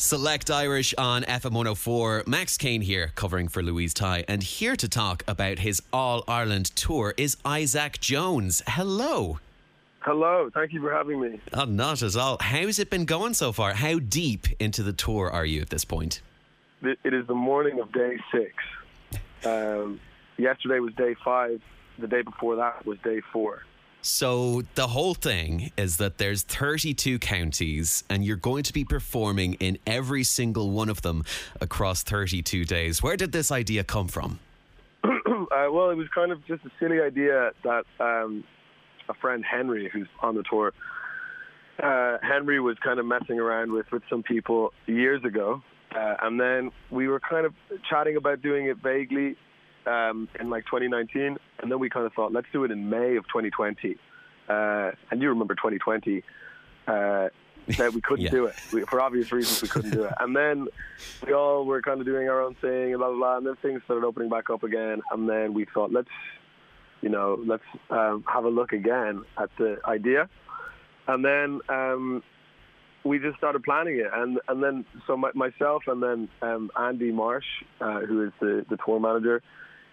Select Irish on FM 104. Max Kane here, covering for Louise Ty. And here to talk about his All Ireland tour is Isaac Jones. Hello. Hello, thank you for having me. Oh, not at all. How's it been going so far? How deep into the tour are you at this point? It is the morning of day six. Um, yesterday was day five. The day before that was day four. So the whole thing is that there's 32 counties and you're going to be performing in every single one of them across 32 days. Where did this idea come from? uh, well, it was kind of just a silly idea that um, a friend Henry, who's on the tour, uh, Henry was kind of messing around with with some people years ago, uh, and then we were kind of chatting about doing it vaguely um, in like 2019, and then we kind of thought, let's do it in May of 2020. Uh, and you remember 2020 uh, that we couldn't Yeah. do it we, for obvious reasons. We couldn't do it, and then we all were kind of doing our own thing, and blah blah blah. And then things started opening back up again, and then we thought, let's, you know, let's um, have a look again at the idea, and then. Um, we just started planning it, and and then so my, myself and then um, Andy Marsh, uh, who is the the tour manager,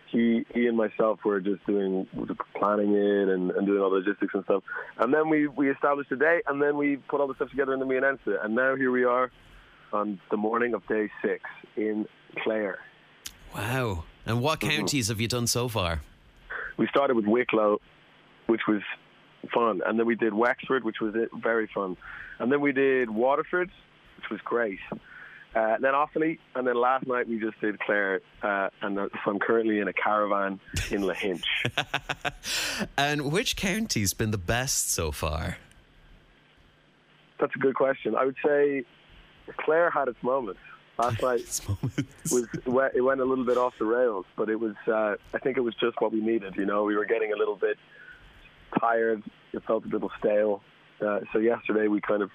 he he and myself were just doing planning it and, and doing all the logistics and stuff, and then we we established a date, and then we put all the stuff together, and then we announced it, and now here we are, on the morning of day six in Clare. Wow. And what mm-hmm. counties have you done so far? We started with Wicklow, which was fun, and then we did Wexford, which was very fun, and then we did Waterford, which was great. Uh, then Offaly, and then last night we just did Clare, uh, and so I'm currently in a caravan in Lahinch. And which county's been the best so far? That's a good question. I would say Clare had its moments. Last night was it went- it went a little bit off the rails, but it was uh, I think it was just what we needed. You know, we were getting a little bit tired. It felt a little stale. Uh, so yesterday we kind of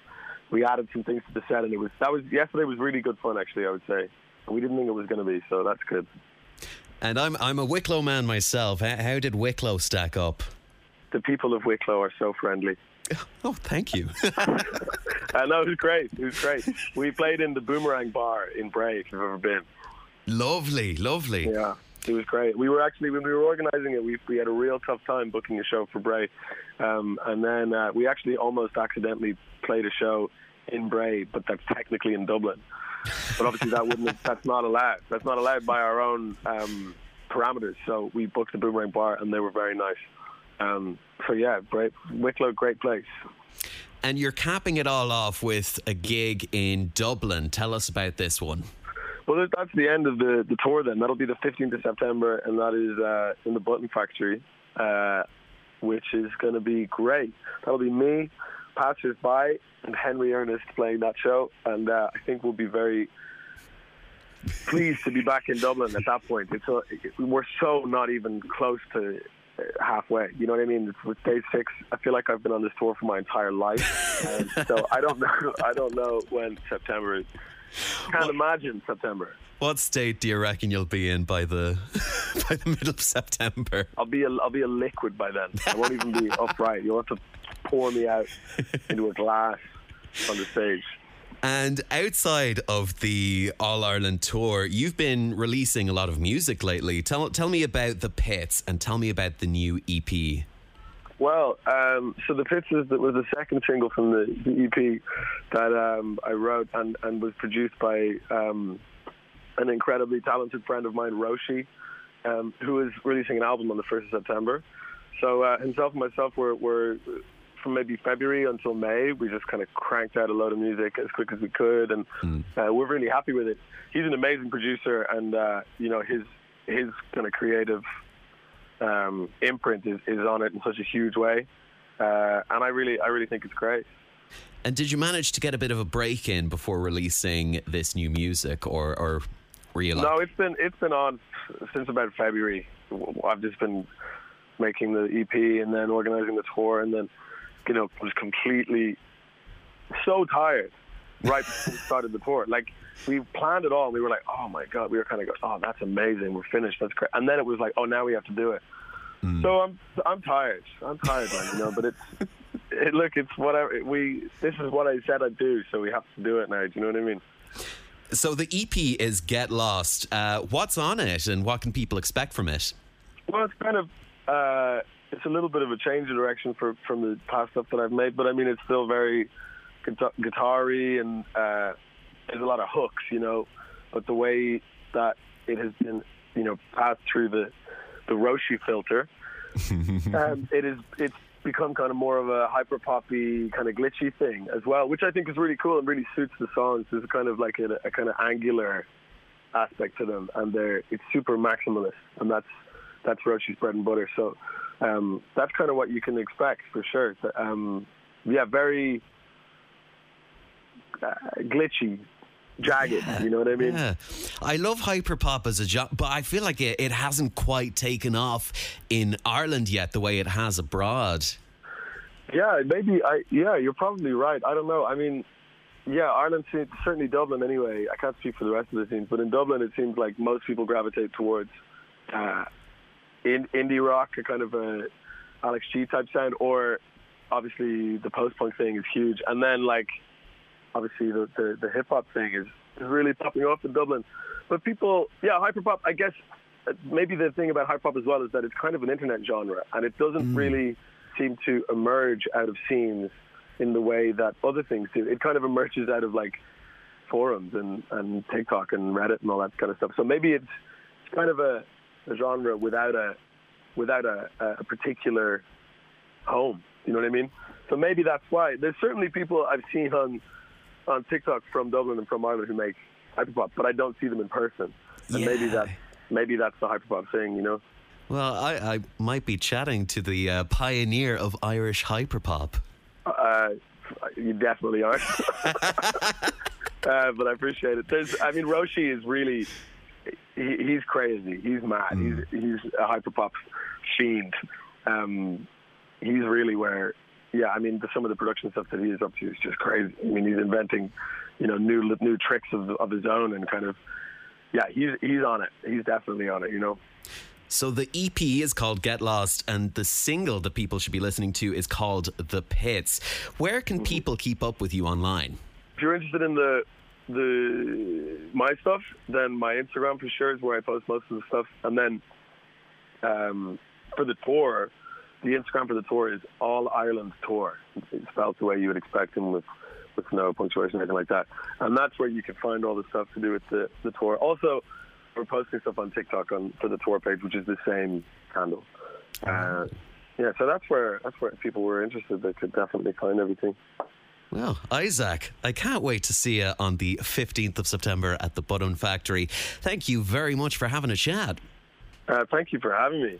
we added some things to the set, and it was that was yesterday was really good fun. Actually, I would say we didn't think it was going to be, so that's good. And I'm I'm a Wicklow man myself. How, how did Wicklow stack up? The people of Wicklow are so friendly. Oh, thank you. I know it was great. It was great. we played in the Boomerang Bar in Bray, if you've ever been. lovely, lovely. Yeah, it was great. We were actually when we were organising it, we we had a real tough time booking a show for Bray, um, and then uh, we actually almost accidentally played a show in Bray, but that's technically in Dublin. But obviously that wouldn't. That's not allowed. That's not allowed by our own um, parameters. So we booked the Boomerang Bar, and they were very nice. Um, so yeah, great Wicklow, great place. And you're capping it all off with a gig in Dublin. Tell us about this one. Well, that's the end of the, the tour then. That'll be the 15th of September, and that is uh, in the Button Factory, uh, which is going to be great. That'll be me, Passers By, and Henry Ernest playing that show, and uh, I think we'll be very pleased to be back in Dublin at that point. It's a, we're so not even close to uh, halfway. You know what I mean? It's with day six. I feel like I've been on this tour for my entire life, so I don't know. I don't know when September is. Can't imagine September. What state do you reckon you'll be in by the by the middle of September? I'll be a, I'll be a liquid by then. I won't even be upright. You'll have to pour me out into a glass on the stage. And outside of the All Ireland tour, you've been releasing a lot of music lately. Tell tell me about the pits and tell me about the new EP. Well, um, so the is, that was the second single from the, the EP that um, I wrote and, and was produced by um, an incredibly talented friend of mine, Roshi, um, who is releasing an album on the 1st of September. So uh, himself and myself were, were from maybe February until May. We just kind of cranked out a load of music as quick as we could, and Mm. uh, we're really happy with it. He's an amazing producer, and uh, you know his his kind of creative um, imprint is, is on it in such a huge way, uh, and I really I really think it's great. And did you manage to get a bit of a break in before releasing this new music, or or were you like? No, it's been it's been on since about February. I've just been making the EP and then organizing the tour, and then you know was completely so tired right before we started the tour. Like we planned it all. We were like, oh my god, we were kind of going, oh that's amazing, we're finished, that's great. And then it was like, oh now we have to do it. So I'm I'm tired. I'm tired, man. You know, but it's it, look, it's whatever we. This is what I said I'd do, so we have to do it now. Do you know what I mean? So the EP is Get Lost. Uh, what's on it, and what can people expect from it? Well, it's kind of uh, it's a little bit of a change of direction for, from the past stuff that I've made, but I mean it's still very guitar-y and uh, there's a lot of hooks, you know. But the way that it has been, you know, passed through the the Roshi filter, um, it is it's become kind of more of a hyper poppy kind of glitchy thing as well, which I think is really cool and really suits the songs. There's kind of like a, a kind of angular aspect to them, and they're it's super maximalist, and that's that's Roshi's bread and butter. So um, that's kind of what you can expect for sure. Um, yeah, very glitchy, jagged. You know what I mean? Yeah, I love hyperpop as a job, but I feel like it, it hasn't quite taken off in Ireland yet the way it has abroad. Yeah, maybe. I yeah, you're probably right. I don't know. I mean, yeah, Ireland certainly Dublin. Anyway, I can't speak for the rest of the teams, but in Dublin, it seems like most people gravitate towards uh, in, indie rock, a kind of a Alex G type sound, or obviously the post punk thing is huge, and then like obviously the the, the hip hop thing is, is really popping off in Dublin. But people, yeah, hyperpop. I guess uh, maybe the thing about hyperpop as well is that it's kind of an internet genre, and it doesn't really seem to emerge out of scenes in the way that other things do. It kind of emerges out of like forums and, and TikTok and Reddit and all that kind of stuff. So maybe it's, it's kind of a, a genre without a without a, a particular home. You know what I mean? So maybe that's why. There's certainly people I've seen on on TikTok from Dublin and from Ireland who make hyperpop, but I don't see them in person. And maybe that maybe that's the hyperpop thing, you know? Well, I, I might be chatting to the uh, pioneer of Irish hyperpop. Uh, you definitely are. uh, but I appreciate it. There's, I mean, Roshi is really, he, he's crazy. He's mad. He's he's a hyperpop fiend. Um, he's really where, yeah. I mean, the, some of the production stuff that he is up to is just crazy. I mean, he's inventing, you know, new new tricks of of his own and kind of, yeah. He's he's on it. He's definitely on it. You know. So the EP is called Get Lost, and the single that people should be listening to is called The Pits. Where can people keep up with you online? if you're interested in the the my stuff, then my Instagram for sure is where I post most of the stuff. And then um, for the tour, the Instagram for the tour is All Ireland Tour. It's spelled the way you would expect them with with no punctuation or anything like that. And that's where you can find all the stuff to do with the, the tour. Also, we're posting stuff on TikTok on for the tour page, which is the same handle. Uh, yeah, so that's where that's where people were interested. They could definitely find everything. Well, Isaac, I can't wait to see you on the 15th of September at the Button Factory. Thank you very much for having a chat. Uh, thank you for having me.